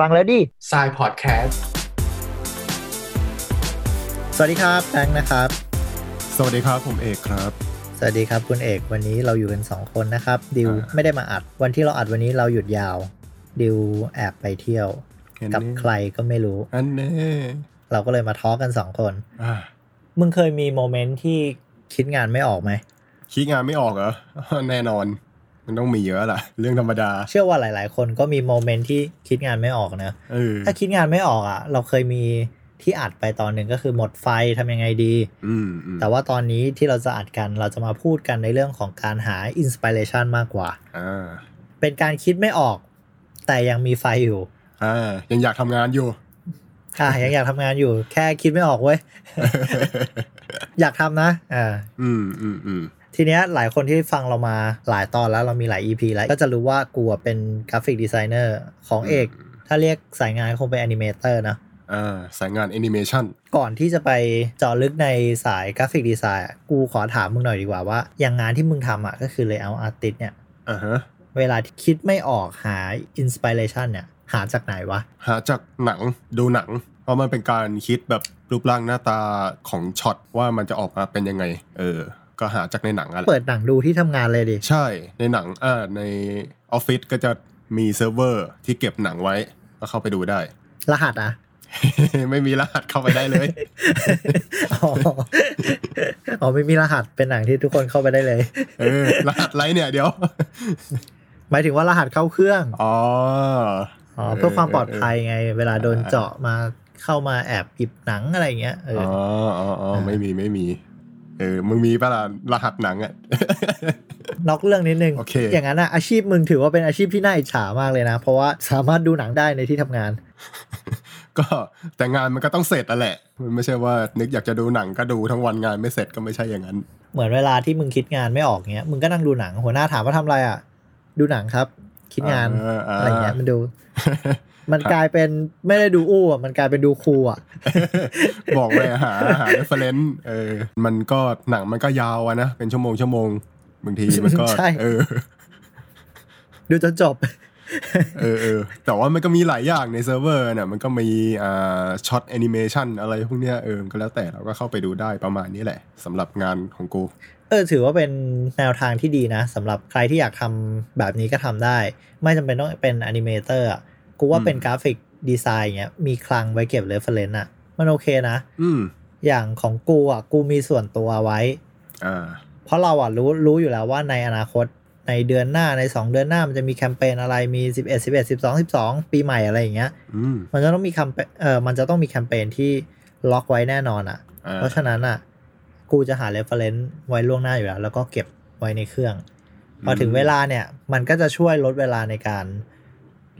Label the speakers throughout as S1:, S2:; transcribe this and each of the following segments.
S1: ฟังแล้วดิ
S2: ทรายพอดแคสต์
S1: สวัสดีครับแบงค์นะครับ
S3: สวัสดีครับผมเอกครับ
S1: สวัสดีครับคุณเอกวันนี้เราอยู่กัน 2 คนนะครับ ดิว
S3: อ่า
S1: ไม่ได้มาอัด วันที่เราอัดวันนี้เราหยุดยาว ดิวแอบไปเที่ยว
S3: เห็น
S1: กับ
S3: นี่
S1: ใครก็ไม่รู้
S3: อันนี้
S1: เราก็เลยมา talk กัน 2 คน
S3: อ่า
S1: มึงเคยมี moment ที่คิดงานไม่ออกไหม
S3: คิดงานไม่ออกเหรอ แน่นอน มันต้องมีเยอะแหละเรื่องธรรมดา
S1: เชื่อว่าหลาย ๆ คนก็มี moment ที่คิดงานไม่ออกนะ
S3: เออ
S1: ถ้าคิดงานไม่ออกอะ เราเคยมีที่อัดไปตอนหนึ่งก็คือหมดไฟทำยังไงดี
S3: อืมอืม
S1: แต่ว่าตอนนี้ที่เราจะอัดกันเราจะมาพูดกันในเรื่องของการหา inspiration มากกว่า
S3: อ่า
S1: เป็นการคิดไม่ออก แต่ยังมีไฟอยู่
S3: อ่ายังอยากทำงานอยู่
S1: อะยังอยากทำงานอยู่ แค่คิดไม่ออกเว้ยอยากทำนะอ่า
S3: อืมอืมอืม
S1: ทีเนี้ยหลายคนที่ฟังเรามาหลายตอนแล้วเรามีหลาย EP แล้วก็จะรู้ว่ากูอะเป็น graphic designer ของเอก ถ้าเรียกสายงานคงเป็น animator นะ
S3: อ่าสายงานแอนิเมชัน
S1: ก่อนที่จะไปเจาะลึกในสาย graphic design อะกูขอถามมึงหน่อยดีกว่าว่า อย่างงานที่มึงทำอะก็คือ layout artist เนี่ย
S3: อ่าฮะ
S1: เวลาที่คิดไม่ออกหา inspiration เนี่ยหาจากไหนวะ
S3: หาจากหนังดูหนัง เพราะมันเป็นการคิดแบบรูปร่างหน้าตาของช็อตว่ามันจะออกมาเป็นยังไง เออ ก็หาจากในหนังอะไร
S1: เปิดหนังดูที่ทำงานเลยดิ
S3: ใช่ในหนังอ่าในออฟฟิศก็จะมีเซิร์ฟเวอร์ที่เก็บหนังไว้ ก็เข้าไปดูได้
S1: รหัสอะ
S3: ไม่มีรหัสเข้าไปได้เลย
S1: อ๋ออ๋อไม่มีรหัสเป็นหนังที่ทุกคนเข้าไปได้เลย
S3: เออ รหัสไรเนี่ยเดี๋ยว
S1: หมายถึงว่ารหัสเข้าเครื่อง
S3: อ๋อ
S1: อ๋อเพื่อความปลอดภัยไง เวลาโดนเจาะมาเข้ามาแอบหยิบหนังอะไรเงี้ย เอ
S3: อ๋
S1: อ
S3: ออ๋ออ๋อ ไม่มีไม่มี เออมึงมีปะล่ะรหัสหนังอะ
S1: นอกเรื่องนิดนึง
S3: โอเค
S1: อย่างนั้นอะอาชีพมึงถือว่าเป็นอาชีพที่น่าอิจฉามากเลยนะ เพราะว่าสามารถดูหนังได้ในที่ทำงาน
S3: ก็แต่งานมันก็ต้องเสร็จอะแหละ มันไม่ใช่ว่านึกอยากจะดูหนังก็ดูทั้งวันงานไม่เสร็จก็ไม่ใช่อย่างนั้น
S1: เหมือนเวลาที่มึงคิดงานไม่ออกเงี้ยมึงก็นั่งดูหนังหัวหน้าถามว่าทำอะไรอะดูหนังครับ คิดงาน
S3: อ่าอ่า
S1: อะไรเงี้ยมันดู มันกลายเป็นไม่ได้ดูอู้อะมันกลายเป็นดูครูอะ
S3: บอกเลยหาหา reference เออ มันก็หนังมันก็ยาวอะนะ เป็นชั่วโมงชั่วโมงบางทีมันก็
S1: ใช่
S3: เออ
S1: ดูจนจบ
S3: เออเออแต่ว่ามันก็มีหลายอย่างในเซิร์ฟเวอร์เนี่ยมันก็มีอ่า shot animation อะไรพวกเนี้ยเออก็แล้วแต่เราก็เข้าไปดูได้ประมาณนี้แหละสำหรับงานของกู
S1: เออถือว่าเป็นแนวทางที่ดีนะสำหรับใครที่อยากทำแบบนี้ก็ทำได้ ไม่จำเป็นต้องเป็น animator อะ กูว่า
S3: อืม
S1: เป็น graphic design เงี้ยมีคลังไว้เก็บ reference อะ มันโอเคนะ
S3: อืม
S1: อย่างของกูอะ กูมีส่วนตัวไว้
S3: อ่า
S1: เพราะเราอะรู้รู้อยู่แล้วว่าในอนาคตในเดือนหน้าใน 2 เดือนหน้ามันจะมีแคมเปญอะไรมี 11 11 12 12 ปีใหม่อะไรอย่างเงี้ย
S3: อืม
S1: มันจะต้องมีแคมเปญเออมันจะต้องมีแคมเปญที่ล็อกไว้แน่นอนอะ
S3: อ่า
S1: เพราะฉะนั้นอะ กูจะหา reference ไว้ล่วงหน้าอยู่แล้ว แล้วก็เก็บไว้ในเครื่องพอถึงเวลาเนี่ย มันก็จะช่วยลดเวลาในการเ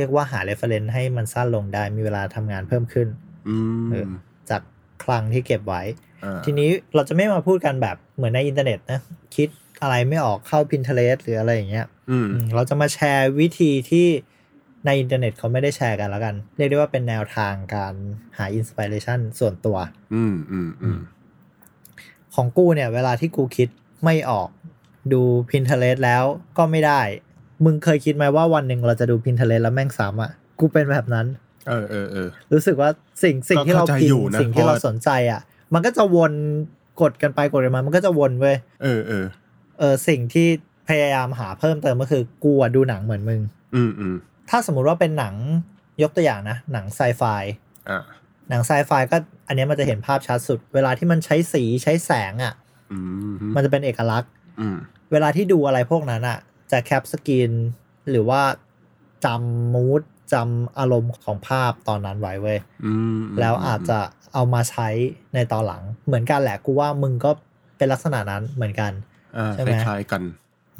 S1: รียกว่าหา reference ให้มันสั้นลงได้มีเวลาทำงานเพิ่มขึ้น
S3: อืม
S1: เออจากคลังที่เก็บไว้
S3: อ่า
S1: ทีนี้เราจะไม่มาพูดกันแบบเหมือนในอินเทอร์เน็ตนะ คิดอะไรไม่ออกเข้า Pinterest หรืออะไรอย่างเงี้ย
S3: อืม
S1: อืมเราจะมาแชร์วิธีที่ในอินเทอร์เน็ตเขาไม่ได้แชร์กันแล้วกัน เรียกได้ว่าเป็นแนวทางการหาอินสปิเรชันส่วนตัว
S3: อืมอืมอืม
S1: ของกูเนี่ย เวลาที่กูคิดไม่ออกดู Pinterest แล้วก็ไม่ได้ มึงเคยคิดไหมว่าวันหนึ่งเราจะดู Pinterest แล้วแม่งซ้ำอะ กูเป็นแบบนั้น
S3: เออเออเออ
S1: รู้สึกว่าสิ่งสิ่งที่เรา
S3: เข้าใจ
S1: พิม
S3: อยู่
S1: พ์
S3: นะ
S1: สิ่งที่
S3: เพ
S1: เรา
S3: ราะว่า
S1: สนใจอะ มันก็จะวนกดกันไปกดกันมา มันก็จะวนเว้ย
S3: เออเออ
S1: เออสิ่งที่พยายามหาเพิ่มเติมก็คือกูอะดูหนังเหมือนมึง
S3: อืมอืม
S1: ถ้าสมมุติว่าเป็นหนังยกตัวอย่างนะ หนังไซไฟ
S3: อ่า
S1: หนังไซไฟก็อันเนี้ยมันจะเห็นภาพชัดสุด เวลาที่มันใช้สีใช้แสงอะ
S3: อืม
S1: มันจะเป็นเอกลักษณ์
S3: อืม
S1: เวลาที่ดูอะไรพวกนั้นอะ จะแคปสกรีนหรือว่าจำมูดจำอารมณ์ของภาพตอนนั้นไว้เว้ย
S3: อืม
S1: แล้วอาจจะเอามาใช้ในตอนหลัง เหมือนกันแหละกูว่ามึงก็เป็นลักษณะนั้นเหมือนกัน
S3: อ่า
S1: ใช่ไหมค
S3: ล้ายๆกัน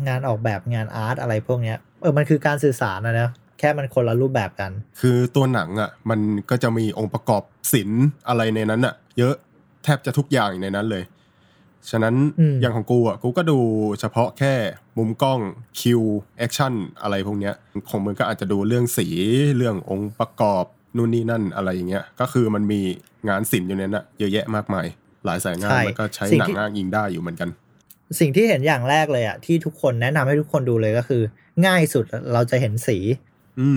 S1: งานออกแบบงาน art อะไรพวกเนี้ยเออมันคือการสื่อสารนะนะแค่มันคนละรูปแบบกัน
S3: คือตัวหนังอะ มันก็จะมีองค์ประกอบศิลป์อะไรในนั้นอะ เยอะแทบจะทุกอย่างในนั้นเลย ฉะนั้น
S1: อืม
S3: อย่างของกูอะกูก็ดูเฉพาะแค่มุมกล้องคิว action อะไรพวกเนี้ยของมึงก็อาจจะดูเรื่องสีเรื่ององค์ประกอบนู่นนี่นั่นอะไรอย่างเงี้ยก็คือมันมีงานศิลป์อยู่ในนั้นอะเยอะแยะมากมาย หลายสายงาน
S1: ใช่
S3: มันก็ใช้
S1: สิ่ง
S3: หนัง
S1: ที่
S3: อ้างอิงได้อยู่เหมือนกัน
S1: สิ่งที่เห็นอย่างแรกเลยอะที่ทุกคนแนะนำให้ทุกคนดูเลยก็คือ ง่ายสุดเราจะเห็นสี
S3: อืม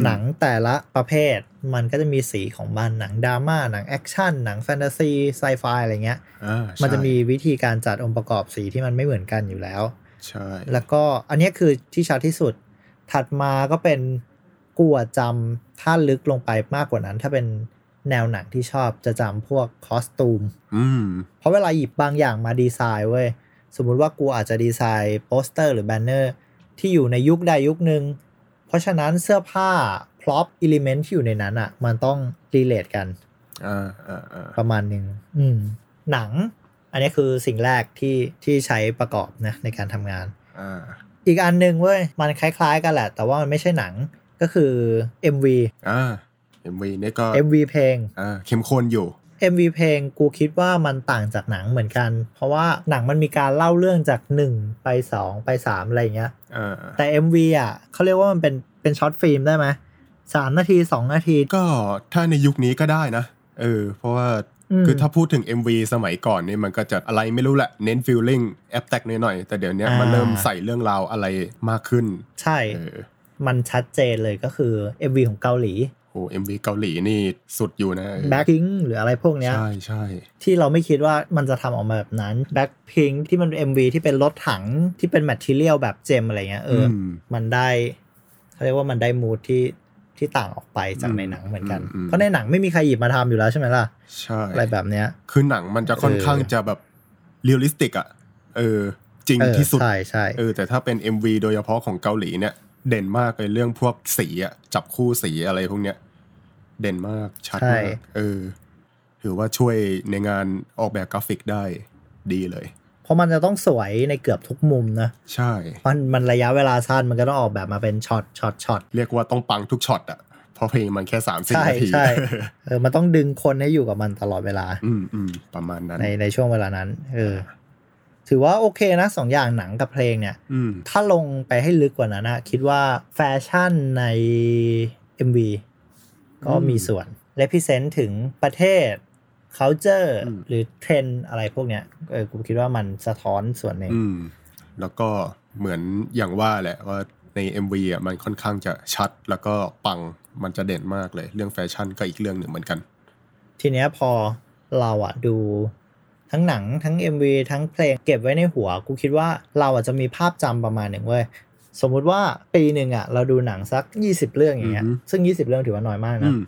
S1: หนังแต่ละประเภทมันก็จะมีสีของมันหนังดราม่าหนังแอคชั่นหนังแฟนตาซีไซไฟอะไรเงี้ย
S3: อ่า
S1: มันจะ
S3: ใช่
S1: มีวิธีการจัดองค์ประกอบสีที่มันไม่เหมือนกันอยู่แล้ว
S3: ใช่
S1: แล้วก็อันเนี้ยคือที่ชัดที่สุด ถัดมาก็เป็นกูอะจำถ้าลึกลงไปมากกว่านั้น ถ้าเป็นแนวหนังที่ชอบจะจำพวก costume อืมเพราะเวลาหยิบบางอย่างมาดีไซน์เว้ยสมมุติว่ากูอาจจะดีไซน์โปสเตอร์หรือ banner ที่อยู่ในยุคใดยุคหนึ่งเพ ราะฉะนั้นเสื้อผ้า prop element ที่อยู่ในนั้นอะ มันต้อง relate กัน
S3: อ่าอ่าอ่า
S1: ประมาณหนึ่งอืม หนัง อันนี้คือสิ่งแรกที่ที่ใช้ประกอบนะในการทำงาน
S3: อ่า
S1: อีกอันหนึ่งเว้ย มันคล้ายๆกันแหละ แต่ว่ามันไม่ใช่หนังก็คือ MV
S3: อ่า MV เนี่ยก็
S1: MV เพลง
S3: อ่าเข้มข้นอยู่
S1: MV เพลงกูคิดว่ามันต่างจากหนังเหมือนกัน เพราะว่าหนังมันมีการเล่าเรื่องจาก 1 ไป 2 ไป 3 อะไรอย่างเงี้ย
S3: อ่า
S1: แต่ MV อะเขาเรียกว่ามันเป็นเป็นช็อตฟิล์มได้ไหมสามนาที2นาที
S3: ก็ถ้าในยุคนี้ก็ได้นะ เออ เพราะว่า
S1: อืม
S3: คือถ้าพูดถึง MV สมัยก่อนนี่มันก็จะอะไรไม่รู้แหละ เน้นฟีลลิ่งแอปแตกหน่อยๆแต่เดี๋ยวนี้มัน
S1: อ่า
S3: เริ่มใส่เรื่องราวอะไรมากขึ้น
S1: ใช่
S3: เออ
S1: มันชัดเจนเลยก็คือ MV ของเกาหลี
S3: โอ้ MV เกาหลีนี่สุดอยู่นะเออ
S1: Blackpink หรืออะไรพวกเนี้ย
S3: ใช่ใช่
S1: ที่เราไม่คิดว่ามันจะทำออกมาแบบนั้น Blackpink ที่มัน MV ที่เป็นรถถังที่เป็น material แบบ gem อะไรเงี้ยเอออ
S3: ม
S1: มันได้เขาเรียกว่ามันได้ mood ที่ที่ต่างออกไปจาก
S3: อืม
S1: ในหนังเหมือนกัน
S3: อืม
S1: เพราะในหนังไม่มีใครหยิบมาทำอยู่แล้วใช่ไหมล่ะ
S3: ใช่
S1: อะไรแบบเนี้ย
S3: คือหนังมันจะค่อนข้าง
S1: เออ
S3: จะแบบrealistic อะเออ จริง
S1: เออ
S3: ที่สุด
S1: ใช่ใช่
S3: เออแต่ถ้าเป็น MV โดยเฉพาะของเกาหลีเนี่ยเด่นมากเลยเรื่องพวกสีอะจับคู่สีอะไรพวกเนี้ย เด่นมาก ชัดมากเออ ถือว่าช่วยในงานออกแบบกราฟิกได้ดีเลย
S1: เพราะมันจะต้องสวยในเกือบทุกมุมนะ
S3: ใช่
S1: มันมันระยะเวลาสั้นมันก็ต้องออกแบบมาเป็นช็อตช็อตช็อต
S3: เรียกว่าต้องปังทุกช็อตอะเพราะเพลงมันแค่สามสี่
S1: ใช่
S3: นาที
S1: ใช่เออมันต้องดึงคนให้อยู่กับมันตลอดเวลา
S3: อืมอืมประมาณนั้น
S1: ในในช่วงเวลานั้น เออ ถือว่าโอเคนะสองอย่างหนังกับเพลงเนี่ย
S3: อืม
S1: ถ้าลงไปให้ลึกกว่านั้นนะคิดว่าแฟชั่นใน MV ก็มีส่วน represent ถึงประเทศ culture
S3: อืม
S1: หรือเทรนด์อะไรพวกเนี้ยเออกูคิดว่ามันสะท้อนส่วนหนึ่ง
S3: อืมแล้วก็เหมือนอย่างว่าแหละว่าใน MV อะมันค่อนข้างจะชัดแล้วก็ปังมันจะเด่นมากเลย เรื่องแฟชั่นก็อีกเรื่องหนึ่งเหมือนกัน
S1: ทีเนี้ยพอเราอะดูทั้งหนังทั้ง MV ทั้งเพลงเก็บไว้ในหัว กูคิดว่าเราอะจะมีภาพจำประมาณหนึ่งเว้ย สมมุติว่าปีหนึ่งอะเราดูหนังสัก 20 เรื่องอย่างเงี้ย
S3: อือฮึ
S1: ซึ่ง 20 เรื่องถือว่าน้อยมาก
S3: อื
S1: นะ
S3: ม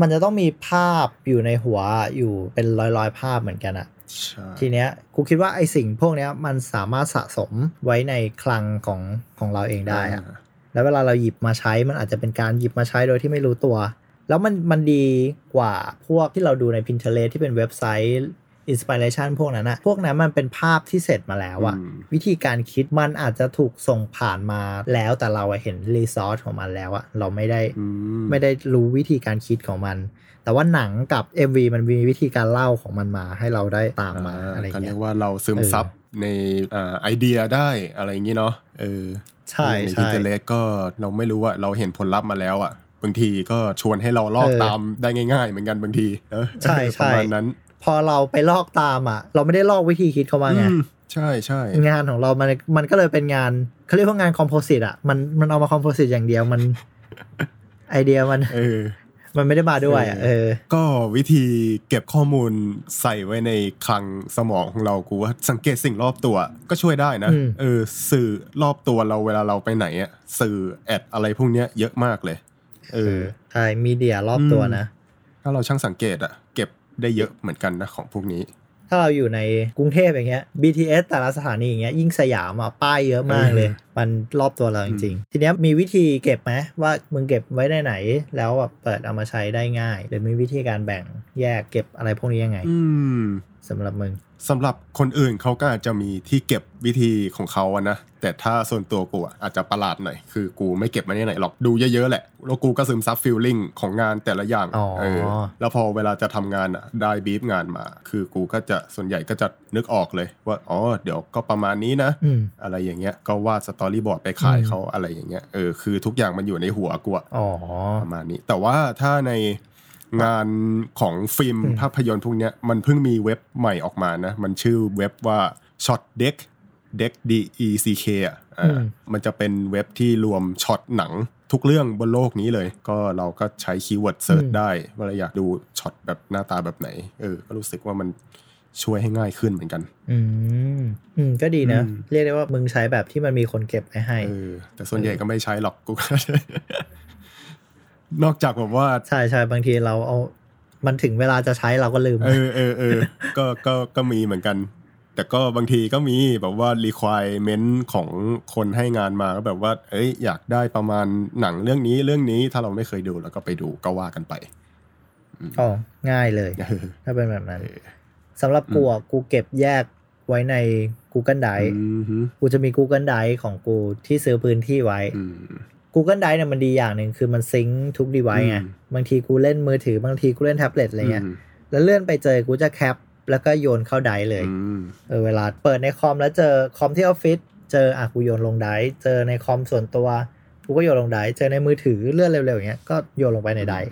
S1: มันจะต้องมีภาพอยู่ในหัวอยู่เป็นร้อยร้อยๆภาพเหมือนกันอะ
S3: ใช่
S1: ทีเนี้ยกูคิดว่าไอสิ่งพวกเนี้ยมันสามารถสะสมไว้ในคลังของของเราเองได้อะแล้วเวลาเราหยิบมาใช้มันอาจจะเป็นการหยิบมาใช้โดยที่ไม่รู้ตัว แล้วมันมันดีกว่าพวกที่เราดูใน Pinterest ที่เป็นเว็บไซต์ inspiration พวกนั้นอะพวกนั้นมันเป็นภาพที่เสร็จมาแล้วอะ
S3: อืม
S1: วิธีการคิดมันอาจจะถูกส่งผ่านมาแล้วแต่เราอะเห็น result ของมันแล้วอะเราไม่ได้
S3: อืม
S1: ไม่ได้รู้วิธีการคิดของมัน แต่ว่าหนังกับ MV มันมีวิธีการเล่าของมันมาให้เราได้ตามมาอะไรเงี้
S3: เรี
S1: ย
S3: กว่าเราซึม
S1: เออ
S3: ซับในอ่าไอเดียได้อะไรอย่างนี้เนาะเออ
S1: ใช่
S3: ใน
S1: ใช่
S3: พิเทเลสก็เราไม่รู้ว่าเราเห็นผลลัพธ์มาแล้วอะบางทีก็ชวนให้เราลอก
S1: เออ
S3: ตามได้ง่าย ๆ เหมือนกันบางทีเออ
S1: ใช่ใช่
S3: ประมาณนั้น
S1: พอเราไปลอกตามอะ เราไม่ได้ลอกวิธีคิดเขามาไง
S3: อืมใช่ใช่
S1: งานของเรามันมันก็เลยเป็นงานเขาเรียกว่างาน composite อะมันมันเอามา composite อย่างเดียวมัน ไอเดียมัน
S3: เออ
S1: มันไม่ได้มาด้วยอะ
S3: เอ
S1: เอ
S3: อ
S1: อ
S3: ก็วิธีเก็บข้อมูลใส่ไว้ในคลังสมองของเรากูว่าสังเกตสิ่งรอบตัวก็ช่วยได้นะ
S1: อืม
S3: เออ สื่อรอบตัวเราเวลาเราไปไหนอะสื่อแอดอะไรพวกเนี้ยเยอะมากเลย เออ
S1: ใช่มีเดียรอบตัวนะ
S3: ถ้าเราช่างสังเกตอะ เก็บ ได้เยอะเหมือนกันนะของพวกนี้
S1: ถ้าเราอยู่ในกรุงเทพอย่างเงี้ย BTS แต่ละสถานีอย่างเงี้ยยิ่งสยามอะป้ายเยอะมากเลย
S3: เออ
S1: มันรอบตัวเราจริง ๆ ทีเนี้ยมีวิธีเก็บไหมว่ามึงเก็บไว้ในไหน แล้วแบบเปิดเอามาใช้ได้ง่ายหรือมีวิธีการแบ่งแยกเก็บอะไรพวกนี้ยังไง
S3: อืม
S1: สำหรับมึง
S3: สำหรับคนอื่นเขาก็อาจจะมีที่เก็บวิธีของเขาอะนะ แต่ถ้าส่วนตัวกูอะอาจจะประหลาดหน่อย คือกูไม่เก็บมาที่ไหนหรอกดูเยอะๆแหละ แล้วกูก็ซึมซับ feeling ของงานแต่ละอย่าง
S1: อ๋อ
S3: เออแล้วพอเวลาจะทำงานอะได้บีฟงานมา คือกูก็จะส่วนใหญ่ก็จะนึกออกเลยว่าอ๋อเดี๋ยวก็ประมาณนี้นะ
S1: อืม
S3: อะไรอย่างเงี้ยก็วาด storyboard ไปขายเขาอะไรอย่างเงี้ยเออคือทุกอย่างมันอยู่ในหัวกูอะ
S1: อ๋อ
S3: ประมาณนี้ แต่ว่าถ้าใน งานของฟิล์ม
S1: อืม
S3: ภาพยนตร์พวกเนี้ยมันเพิ่งมีเว็บใหม่ออกมานะ มันชื่อเว็บว่า Shot Deck deck d e c k อะ
S1: อืม
S3: มันจะเป็นเว็บที่รวมช็อตหนังทุกเรื่องบนโลกนี้เลย ก็เราก็ใช้ keyword search ได้ว่าเราอยากดูช็อตแบบหน้าตาแบบไหน เออ ก็รู้สึกว่ามันช่วยให้ง่ายขึ้นเหมือนกัน
S1: อืม อืม ก็ดีนะ
S3: อืม
S1: เรียกได้ว่ามึงใช้แบบที่มันมีคนเก็บไว้ให้
S3: เออแต่ส่วนใหญ่ก็ไม่ใช้หรอกกูก็ นอกจากแบบว่า
S1: ใช่ใช่บางทีเราเอา มันถึงเวลาจะใช้เราก็ลืม
S3: เออเออเออก็ก็ก็มีเหมือนกัน แต่ก็บางทีก็มีแบบว่า requirement ของคนให้งานมาก็แบบว่า เอ้ย อยากได้ประมาณหนังเรื่องนี้เรื่องนี้ถ้าเราไม่เคยดูแล้วก็ไปดูก็ว่ากันไป
S1: อ๋อง่ายเลย
S3: เออ
S1: ถ้าเป็นแบบนั้น
S3: เออ
S1: สำหรับกูอะกูเก็บแยกไว้ใน Google Drive
S3: อืมฮึ
S1: กูจะมี Google Drive ของกูที่ซื้อพื้นที่ไว้
S3: อืม
S1: Google Drive เนี่ยมันดีอย่างหนึ่งคือมัน sync ทุก device ไง
S3: อืม
S1: บางทีกูเล่นมือถือบางทีกูเล่นแท็บเล็ตอะไรเงี้ย
S3: อืม
S1: แล้วเลื่อนไปเจอกูจะแคปแล้วก็โยนเข้า Drive เลย
S3: อืม
S1: เออเวลาเปิดในคอมแล้วเจอคอมที่ออฟฟิศเจออะกูโยนลง Drive เจอในคอมส่วนตัวกูก็โยนลง Drive เจอในมือถือเลื่อนเร็วๆอย่างเงี้ยก็โยนลงไปใน Drive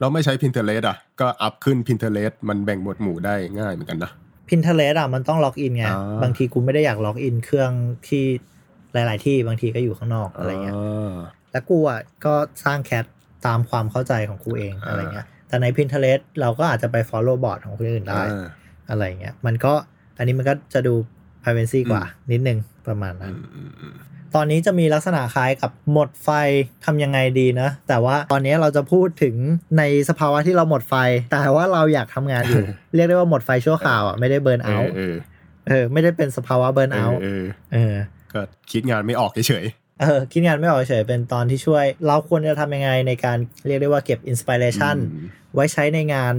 S3: เราไม่ใช้ Pinterest อะ ก็อัพขึ้น Pinterest มันแบ่งหมวดหมู่ได้ง่ายเหมือนกันนะ
S1: Pinterest อะมันต้องล็อกอินไง
S3: อ่า
S1: บางทีกูไม่ได้อยากล็อกอินเครื่องที่หลาย ๆ ที่บางทีก็อยู่ข้างนอกอะไรเงี้ยา แล้วกูอะก็สร้างแคทตามความเข้าใจของกูเอง
S3: อ่า
S1: อะไรเงี้ย แต่ใน Pinterest เราก็อาจจะไป follow bot ของคนอื่นได้
S3: อ่า
S1: อะไรเงี้ย มันก็อันนี้มันก็จะดู privacy กว่า นิดนึงประมาณนั้น
S3: อืมอืมอืม
S1: ตอนนี้จะมีลักษณะคล้ายกับหมดไฟทำยังไงดีนะ แต่ว่าตอนนี้เราจะพูดถึงในสภาวะที่เราหมดไฟ แต่ว่าเราอยากทำงานอยู่ เรียกได้ว่าหมดไฟชั่วคราวอะไม่ได้เบิร์น
S3: เอ
S1: เอา
S3: อเออ
S1: เออ ไม่ได้เป็นสภาวะเบิร์น
S3: เอ
S1: เอา
S3: อเออ
S1: เออ
S3: ก็คิดงานไม่ออกเฉย
S1: เออคิดงานไม่ออกเฉยเป็นตอนที่ช่วย เราควรจะทำยังไงในการเรียกได้ว่าเก็บอินสปิเร
S3: ๆ
S1: ชัน
S3: อืม
S1: ไว้ใช้ในงาน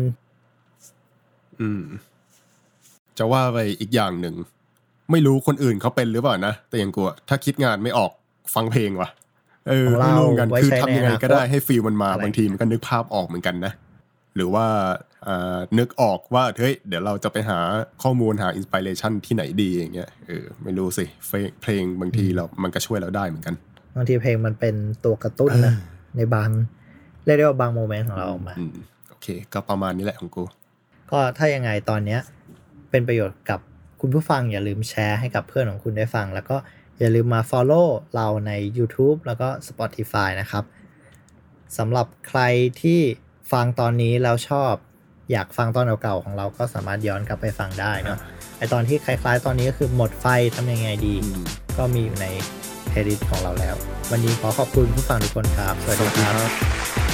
S3: อืม จะว่าไปอีกอย่างหนึ่ง ไม่รู้คนอื่นเขาเป็นหรือเปล่านะ แต่อย่างกูอะถ้าคิดงานไม่ออกฟังเพลงว่ะ เออ
S1: ของเรา
S3: ไม่รู้เหมือนกัน
S1: ไว้
S3: คือ
S1: ใช้
S3: ทำยังไง
S1: ในอนาคต
S3: ก็ได้ให้ฟีลมันมา
S1: อะไร
S3: บางทีมันก็นึกภาพออกเหมือนกันนะ หรือว่าอ่านึกออกว่าเฮ้ยเดี๋ยวเราจะไปหาข้อมูลหา inspiration ที่ไหนดีอย่างเงี้ยเออไม่รู้สิเพลงเพลงบางทีเรามันก็ช่วยเราได้เหมือนกัน
S1: บางทีเพลงมันเป็นตัวกระตุ้นนะในบางเรียกได้ว่าบาง moment ของเราออกมา
S3: อืมโอเค ก็ประมาณนี้แหละของกู
S1: ก็ถ้ายังไงตอนเนี้ยเป็นประโยชน์กับคุณผู้ฟังอย่าลืมแชร์ให้กับเพื่อนของคุณได้ฟัง แล้วก็อย่าลืมมา Follow เราใน YouTube แล้วก็ Spotify นะครับสำหรับใครที่ ฟังตอนนี้แล้วชอบอยากฟังตอนเก่าๆของเราก็สามารถย้อนกลับไปฟังได้เนอะไอ้ตอนที่คล้ายๆ ตอนนี้ก็คือหมดไฟทำยังไงดี
S3: อืม
S1: ก็มีอยู่ใน playlist ของเราแล้ว วันนี้ขอขอบคุณผู้ฟังทุกคนครับ สวัสดีครับสวัสดี
S3: ครับ